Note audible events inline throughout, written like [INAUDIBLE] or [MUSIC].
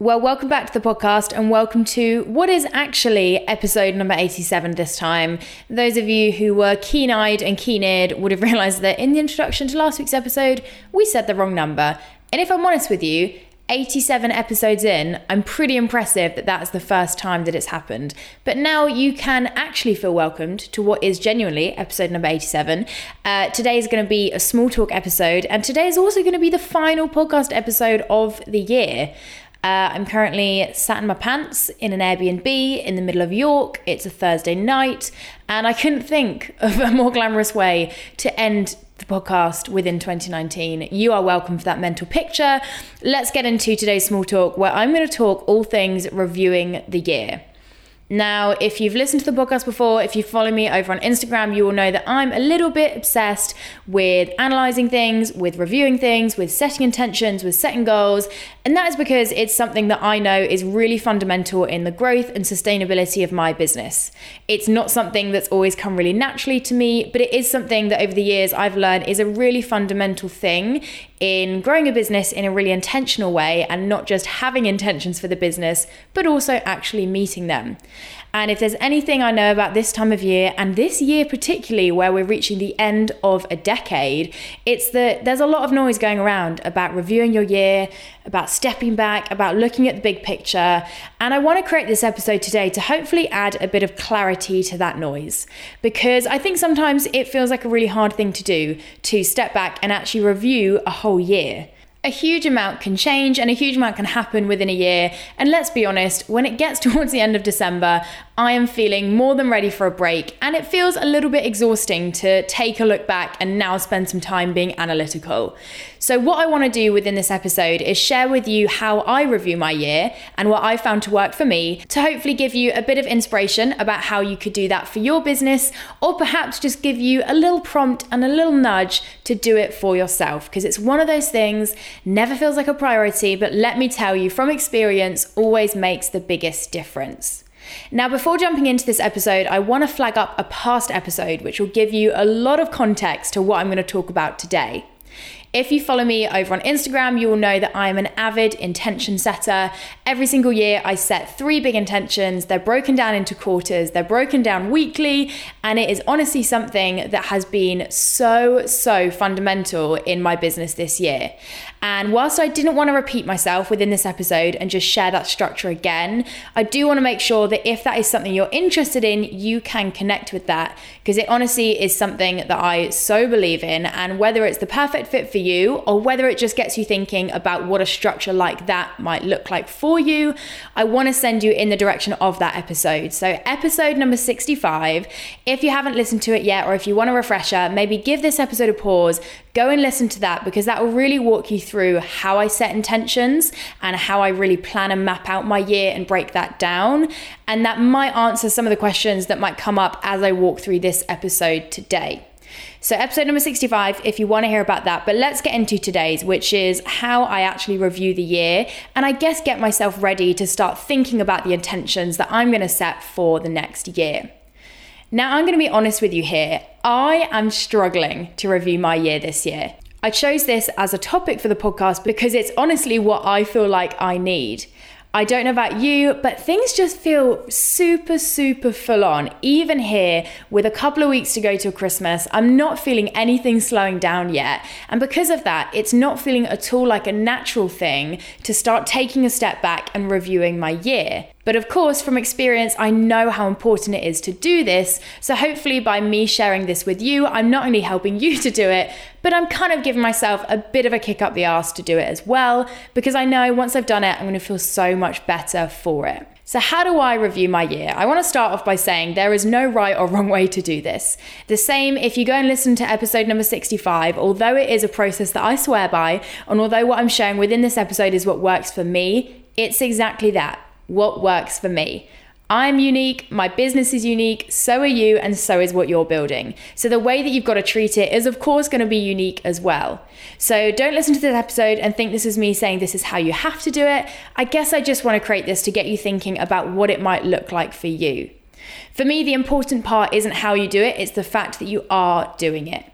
Well, welcome back to the podcast and welcome to what is actually episode number 87 this time. Those of you who were keen eyed and keen eared would have [LAUGHS] realized that in the introduction to last week's episode, we said the wrong number. And if I'm honest with you, 87 episodes in, I'm pretty impressive that that's the first time that it's happened. But now you can actually feel welcomed to what is genuinely episode number 87. Uh, today is going to be a small talk episode, and today is also going to be the final podcast episode of the year. Uh, I'm currently sat in my pants in an Airbnb in the middle of York. It's a Thursday night, and I couldn't think of a more glamorous way to end the podcast within 2019. You are welcome for that mental picture. Let's get into today's small talk where I'm going to talk all things reviewing the year. Now, if you've listened to the podcast before, if you follow me over on Instagram, you will know that I'm a little bit obsessed with analyzing things, with reviewing things, with setting intentions, with setting goals. And that is because it's something that I know is really fundamental in the growth and sustainability of my business. It's not something that's always come really naturally to me, but it is something that over the years I've learned is a really fundamental thing in growing a business in a really intentional way and not just having intentions for the business, but also actually meeting them. And if there's anything I know about this time of year, and this year particularly, where we're reaching the end of a decade, it's that there's a lot of noise going around about reviewing your year, about stepping back, about looking at the big picture. And I want to create this episode today to hopefully add a bit of clarity to that noise. Because I think sometimes it feels like a really hard thing to do to step back and actually review a whole year a huge amount can change and a huge amount can happen within a year. And let's be honest, when it gets [LAUGHS] towards the end of December, I am feeling more than ready for a break. And it feels a little bit exhausting to take a look back and now spend some time being analytical. So, what I want to do within this episode is share with you how I review my year and what I found to work for me to hopefully give you a bit of inspiration about how you could do that for your business, or perhaps just give you a little prompt and a little nudge to do it for yourself. Because it's one of those things, never feels like a priority, but let me tell you from experience, always makes the biggest difference. Now, before jumping into this episode, I want to flag up a past episode which will give you a lot of context to what I'm going to talk about today. If you follow me over on Instagram, you will know that I am an avid intention setter. Every single year, I set three big intentions. They're broken down into quarters, they're broken down weekly, and it is honestly something that has been so, so fundamental in my business this year. And whilst I didn't want to repeat myself within this episode and just share that structure again, I do want to make sure that if that is something you're interested in, you can connect with that because it honestly is something that I so believe in. And whether it's the perfect fit for you or whether it just gets you thinking about what a structure like that might look like for you, I want to send you in the direction of that episode. So, episode number 65, if you haven't listened to it yet or if you want a refresher, maybe give this episode a pause, go and listen to that because that will really walk you through how I set intentions and how I really plan and map out my year and break that down. And that might answer some of the questions that might come up as I walk through this episode today. So, episode number 65, if you want to hear about that. But let's get into today's, which is how I actually review the year and I guess get myself ready to start thinking about the intentions that I'm going to set for the next year. Now, I'm going to be honest with you here. I am struggling to review my year this year. I chose this as a topic for the podcast because it's honestly what I feel like I need. I don't know about you, but things just feel super, super full on. Even here, with a couple of weeks to go till Christmas, I'm not feeling anything slowing down yet. And because of that, it's not feeling at all like a natural thing to start taking a step back and reviewing my year. But of course, from experience, I know how important it is to do this. So hopefully, by me sharing this with you, I'm not only helping you to do it, but I'm kind of giving myself a bit of a kick up the ass to do it as well, because I know once I've done it, I'm going to feel so much better for it. So, how do I review my year? I want to start off by saying there is no right or wrong way to do this. The same if you go and listen to episode number 65, although it is a process that I swear by, and although what I'm sharing within this episode is what works for me, it's exactly that what works for me. I'm unique, my business is unique, so are you, and so is what you're building. So, the way that you've got to treat it is, of course, going to be unique as well. So, don't listen to this episode and think this is me saying this is how you have to do it. I guess I just want to create this to get you thinking about what it might look like for you. For me, the important part isn't how you do it, it's the fact that you are doing it.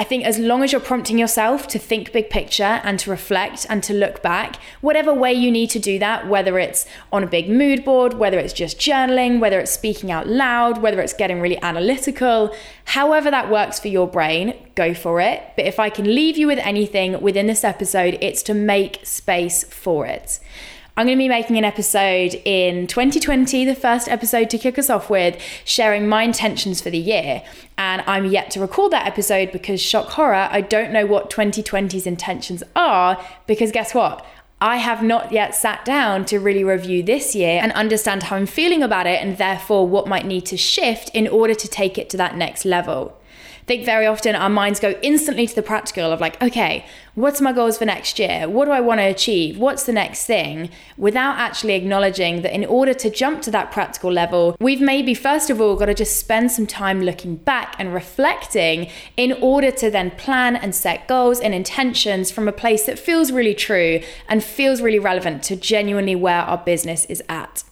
I think as long as you're prompting yourself to think big picture and to reflect and to look back, whatever way you need to do that, whether it's on a big mood board, whether it's just journaling, whether it's speaking out loud, whether it's getting really analytical, however that works for your brain, go for it. But if I can leave you with anything within this episode, it's to make space for it. I'm going to be making an episode in 2020, the first episode to kick us off with, sharing my intentions for the year. And I'm yet to record that episode because, shock horror, I don't know what 2020's intentions are. Because guess what? I have not yet sat down to really review this year and understand how I'm feeling about it and therefore what might need to shift in order to take it to that next level think very often our minds go instantly to the practical of like, okay, what's my goals for next year? What do I want to achieve? What's the next thing? Without actually acknowledging that in order to jump to that practical level, we've maybe first of all got to just spend some time looking back and reflecting in order to then plan and set goals and intentions from a place that feels really true and feels really relevant to genuinely where our business is at.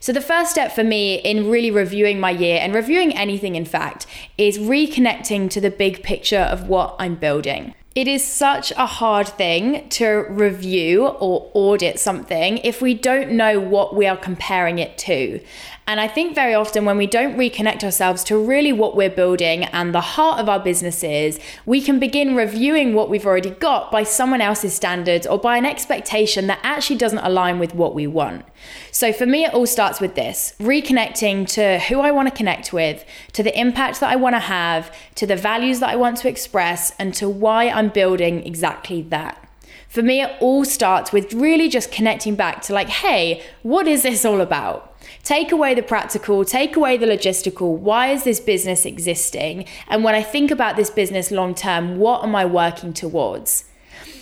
So, the first step for me in really reviewing my year and reviewing anything, in fact, is reconnecting to the big picture of what I'm building. It is such a hard thing to review or audit something if we don't know what we are comparing it to. And I think very often when we don't reconnect ourselves to really what we're building and the heart of our businesses, we can begin reviewing what we've already got by someone else's standards or by an expectation that actually doesn't align with what we want. So for me, it all starts with this reconnecting to who I want to connect with, to the impact that I want to have, to the values that I want to express, and to why I'm building exactly that. For me, it all starts with really just connecting back to like, hey, what is this all about? Take away the practical, take away the logistical. Why is this business existing? And when I think about this business long term, what am I working towards?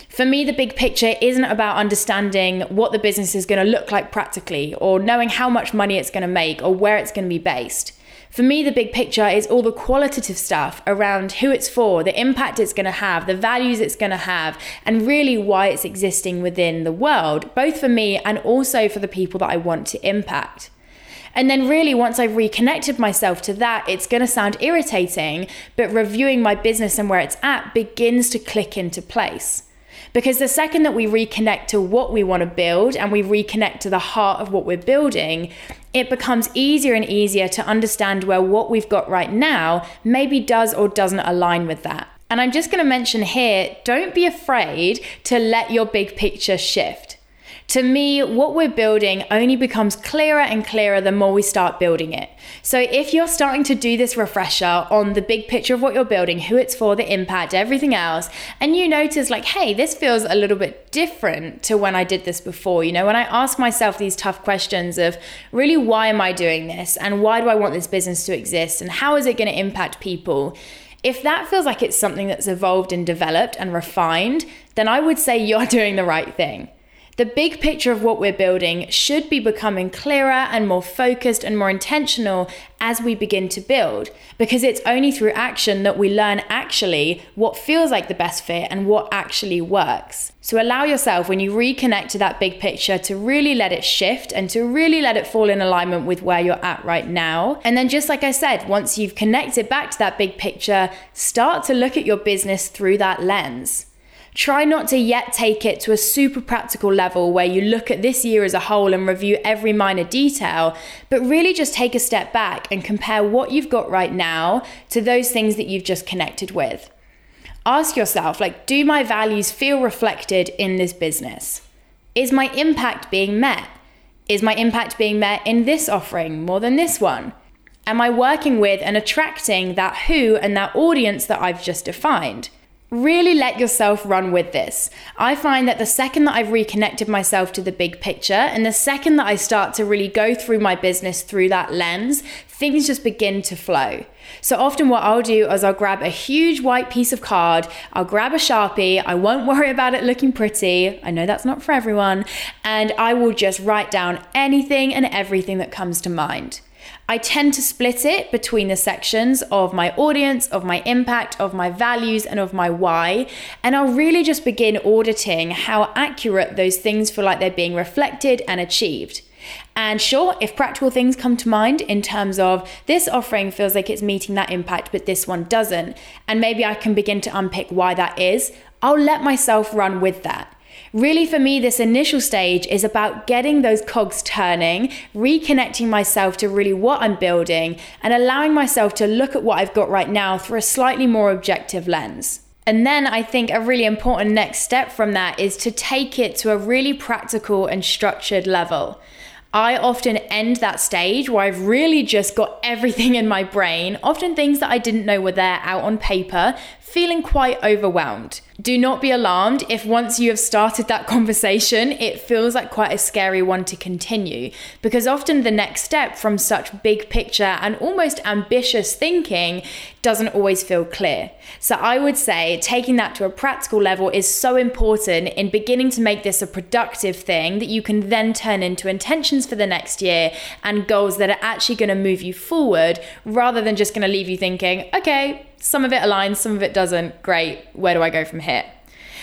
For me, the big picture isn't about understanding what the business is going to look like practically or knowing how much money it's going to make or where it's going to be based. For me, the big picture is all the qualitative stuff around who it's for, the impact it's going to have, the values it's going to have, and really why it's existing within the world, both for me and also for the people that I want to impact. And then, really, once I've reconnected myself to that, it's going to sound irritating, but reviewing my business and where it's at begins to click into place. Because the second that we reconnect to what we want to build and we reconnect to the heart of what we're building, it becomes easier and easier to understand where what we've got right now maybe does or doesn't align with that. And I'm just going to mention here don't be afraid to let your big picture shift. To me, what we're building only becomes clearer and clearer the more we start building it. So, if you're starting to do this refresher on the big picture of what you're building, who it's for, the impact, everything else, and you notice, like, hey, this feels a little bit different to when I did this before, you know, when I ask myself these tough questions of really, why am I doing this? And why do I want this business to exist? And how is it going to impact people? If that feels like it's something that's evolved and developed and refined, then I would say you're [LAUGHS] doing the right thing. The big picture of what we're building should be becoming clearer and more focused and more intentional as we begin to build, because it's only through action that we learn actually what feels like the best fit and what actually works. So allow yourself, when you reconnect to that big picture, to really let it shift and to really let it fall in alignment with where you're at right now. And then, just like I said, once you've connected back to that big picture, start to look at your business through that lens. Try not to yet take it to a super practical level where you look at this year as a whole and review every minor detail, but really just take a step back and compare what you've got right now to those things that you've just connected with. Ask yourself, like, do my values feel reflected in this business? Is my impact being met? Is my impact being met in this offering more than this one? Am I working with and attracting that who and that audience that I've just defined? Really let yourself run with this. I find that the second that I've reconnected myself to the big picture and the second that I start to really go through my business through that lens, things just begin to flow. So often what I'll do is I'll grab a huge white piece of card, I'll grab a Sharpie, I won't [LAUGHS] worry about it looking pretty. I know that's not for everyone, and I will just write down anything and everything that comes to mind. I tend to split it between the sections of my audience, of my impact, of my values, and of my why. And I'll really just begin auditing how accurate those things feel like they're being reflected and achieved. And sure, if practical things come to mind in terms of this offering feels like it's meeting that impact, but this one doesn't, and maybe I can begin to unpick why that is, I'll let myself run with that. Really, for me, this initial stage is about getting those cogs turning, reconnecting myself to really what I'm building, and allowing myself to look at what I've got right now through a slightly more objective lens. And then I think a really important next step from that is to take it to a really practical and structured level. I often end that stage where I've really just got everything in my brain, often things that I didn't know were there out on paper, feeling quite overwhelmed. Do not be alarmed if once you have started that conversation, it feels like quite a scary one to continue, because often the next step from such big picture and almost ambitious thinking doesn't always feel clear. So I would say taking that to a practical level is so important in beginning to make this a productive thing that you can then turn into intentions for the next year and goals that are actually going to move you forward rather than just going to leave you thinking, okay, some of it aligns, some of it doesn't. Great. Where do I go from here?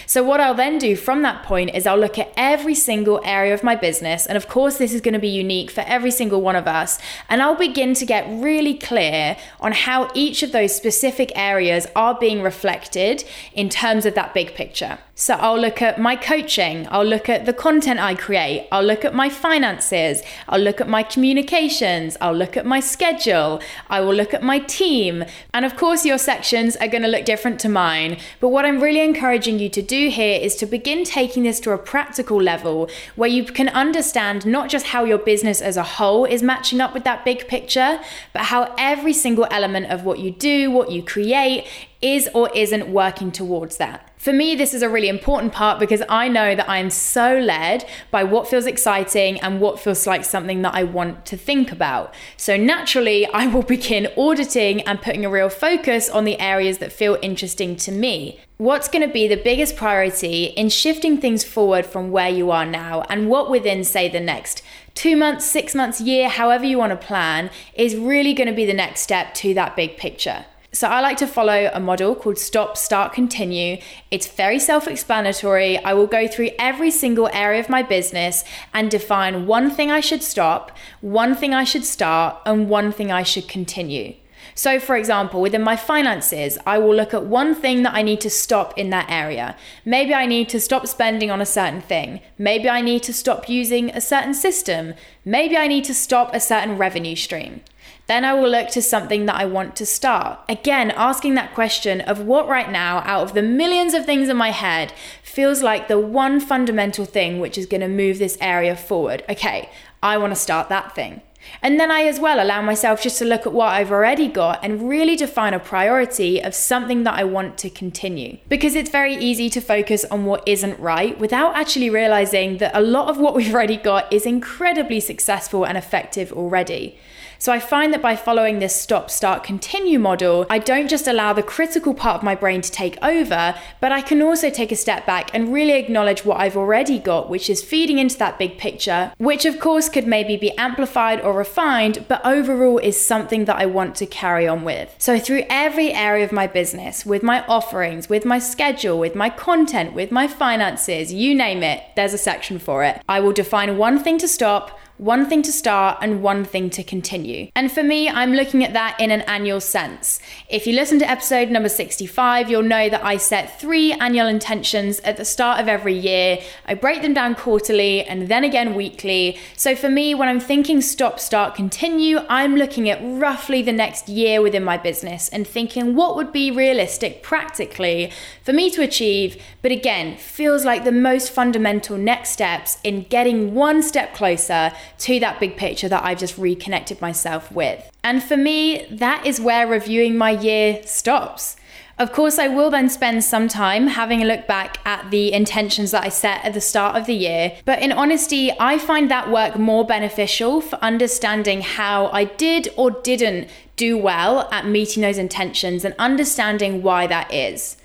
So, what I'll then do from that point is I'll look at every single area of my business. And of course, this is going to be unique for every single one of us. And I'll begin to get really clear on how each of those specific areas are being reflected in terms of that big picture. So I'll look at my coaching, I'll look at the content I create, I'll look at my finances, I'll look at my communications, I'll look at my schedule, I will look at my team. And of course, your sections are going to look different to mine. But what I'm really encouraging you to do here is to begin taking this to a practical level where you can understand not just how your business as a whole is matching up with that big picture, but how every single element of what you do, what you create, is or isn't working towards that. For me, this is a really important part because I know that I'm so led by what feels exciting and what feels like something that I want to think about. So naturally, [LAUGHS] I will begin auditing and putting a real focus on the areas that feel interesting to me. What's going to be the biggest priority in shifting things forward from where you are now and what within, say, the next two months, six months, year, however you want to plan, is really going to be the next step to that big picture. So I like to follow a model called Stop, Start, Continue. It's very self explanatory. I will go through every single area of my business and define one thing I should stop, one thing I should start, and one thing I should continue. So, for example, within my finances, I will look at one thing that I need to stop in that area. Maybe I need to stop spending on a certain thing. Maybe I need to stop using a certain system. Maybe I need to stop a certain revenue stream. Then I will look to something that I want to start. Again, asking that question of what right now, out of the millions of things in my head, feels like the one fundamental thing which is going to move this area forward. Okay, I want to start that thing. And then I as well allow myself just to look at what I've already got and really define a priority of something that I want to continue. Because it's very easy to focus on what isn't right without actually realizing that a lot of what we've already got is incredibly successful and effective already. So I find that by following this stop, start, continue model, I don't just allow the critical part of my brain to take over, but I can also take a step back and really acknowledge what I've already got, which is feeding into that big picture, which of course could maybe be amplified or refined, but overall is something that I want to carry on with. So through every area of my business, with my offerings, with my schedule, with my content, with my finances, you name it, there's a section for it. I will define one thing to stop one thing to start and one thing to continue. And for me, I'm looking at that in an annual sense. If you listen to episode number 65, you'll know that I set three annual intentions at the start of every year. I break them down quarterly and then again weekly. So for me, when I'm thinking stop, start, continue, I'm looking at roughly the next year within my business and thinking what would be realistic practically for me to achieve. But again, feels like the most fundamental next steps in getting one step closer to that big picture that I've just reconnected myself with. And for me, that is where reviewing my year stops. Of course, I will then spend some time having a look back at the intentions that I set at the start of the year. But in honesty, I find that work more beneficial for understanding how I did or didn't do well at meeting those intentions and understanding why that is.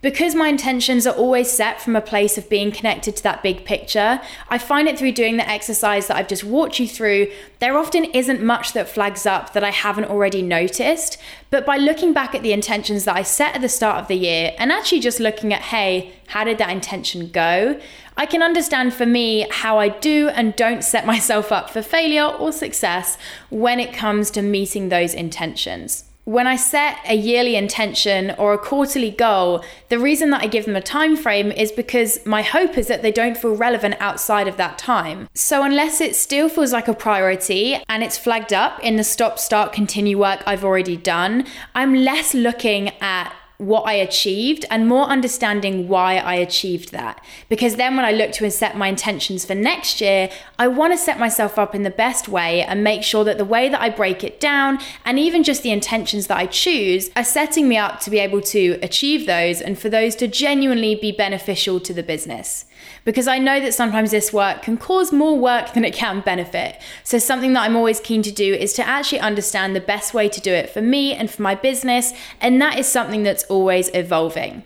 Because my intentions are always set from a place of being connected to that big picture, I find it through doing the exercise that I've just walked you through, there often isn't much that flags up that I haven't already noticed. But by looking back at the intentions that I set at the start of the year and actually just looking at, hey, how did that intention go? I can understand for me how I do and don't set myself up for failure or success when it comes to meeting those intentions when I set a yearly intention or a quarterly goal, the reason that I give them a time frame is because my hope is that they don't feel relevant outside of that time. So unless it still feels like a priority and it's flagged up in the stop start continue work I've already done, I'm less looking at what I achieved and more understanding why I achieved that. Because then when I look to and set my intentions for next year, I want to set myself up in the best way and make sure that the way that I break it down and even just the intentions that I choose are setting me up to be able to achieve those and for those to genuinely be beneficial to the business because I know that sometimes this work can cause more work than it can benefit. So, something that I'm always keen to do is to actually understand the best way to do it for me and for my business, and that is something that's always evolving.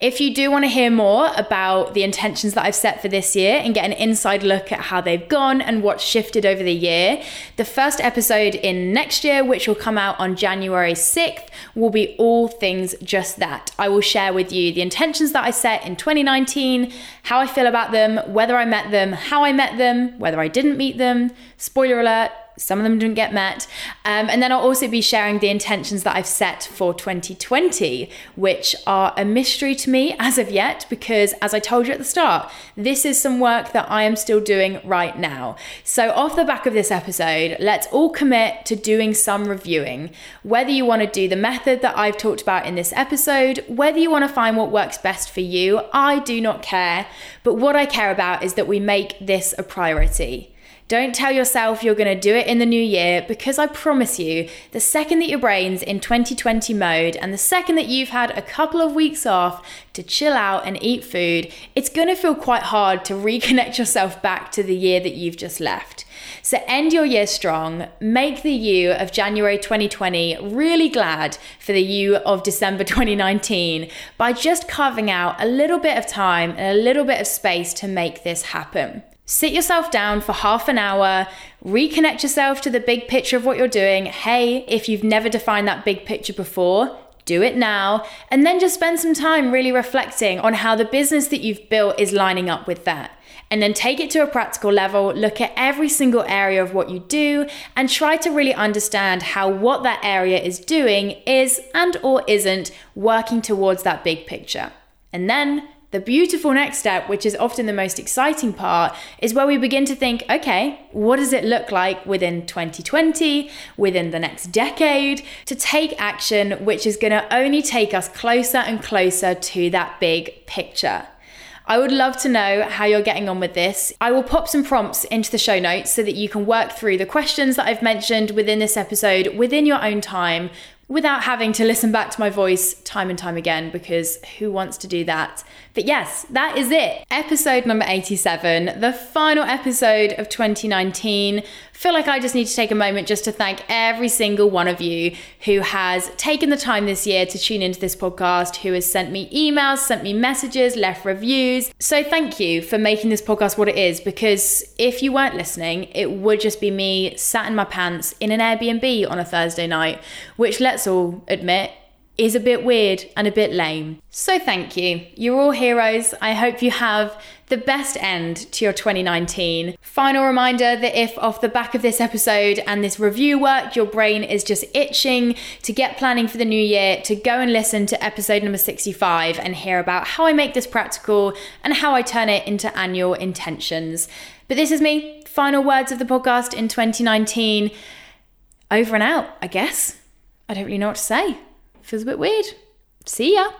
If you do want to hear more about the intentions that I've set for this year and get an inside look at how they've gone and what's shifted over the year, the first episode in next year, which will come out on January 6th, will be all things just that. I will share with you the intentions that I set in 2019, how I feel about them, whether I met them, how I met them, whether I didn't meet them. Spoiler alert, some of them didn't get met. Um, and then I'll also be sharing the intentions that I've set for 2020, which are a mystery to me as of yet, because as I told you at the start, this is some work that I am still doing right now. So, off the back of this episode, let's all commit to doing some reviewing. Whether you want to do the method that I've talked about in this episode, whether you want to find what works best for you, I do not care. But what I care about is that we make this a priority. Don't tell yourself you're going to do it in the new year because I promise you, the second that your brain's in 2020 mode and the second that you've had a couple of weeks off to chill out and eat food, it's going to feel quite hard to reconnect yourself back to the year that you've just left. So end your year strong, make the you of January 2020 really glad for the you of December [LAUGHS] 2019 by just carving out a little bit of time and a little bit of space to make this happen. Sit yourself down for half an hour, reconnect yourself to the big picture of what you're doing. Hey, if you've never defined that big picture before, do it now. And then just spend some time really reflecting on how the business that you've built is lining up with that. And then take it to a practical level, look at every single area of what you do and try to really understand how what that area is doing is and or isn't working towards that big picture. And then the beautiful next step, which is often the most exciting part, is where we begin to think okay, what does it look like within 2020, within the next decade, to take action which is going to only take us closer and closer to that big picture. I would love to know how you're getting on with this. I will pop some prompts into the show notes so that you can work through the questions that I've mentioned within this episode within your own time without having to listen back to my voice time and time again because who wants to do that? But yes, that is it. Episode number 87, the final episode of 2019. Feel like I just need to take a moment just to thank every single one of you who has taken the time this year to tune into this podcast, who has sent me emails, sent me messages, left reviews. So thank you for making this podcast what it is because if you weren't listening, it would just be me sat in my pants in an Airbnb on a Thursday night, which let's all admit is a bit weird and a bit lame. So thank you. You're all heroes. I hope you have the best end to your 2019. Final reminder that if off the back of this episode and this review work, your brain is just itching to get planning for the new year, to go and listen to episode number 65 and hear about how I make this practical and how I turn it into annual intentions. But this is me. Final words of the podcast in 2019. Over and out, I guess. I don't really know what to say. Feels a bit weird. See ya.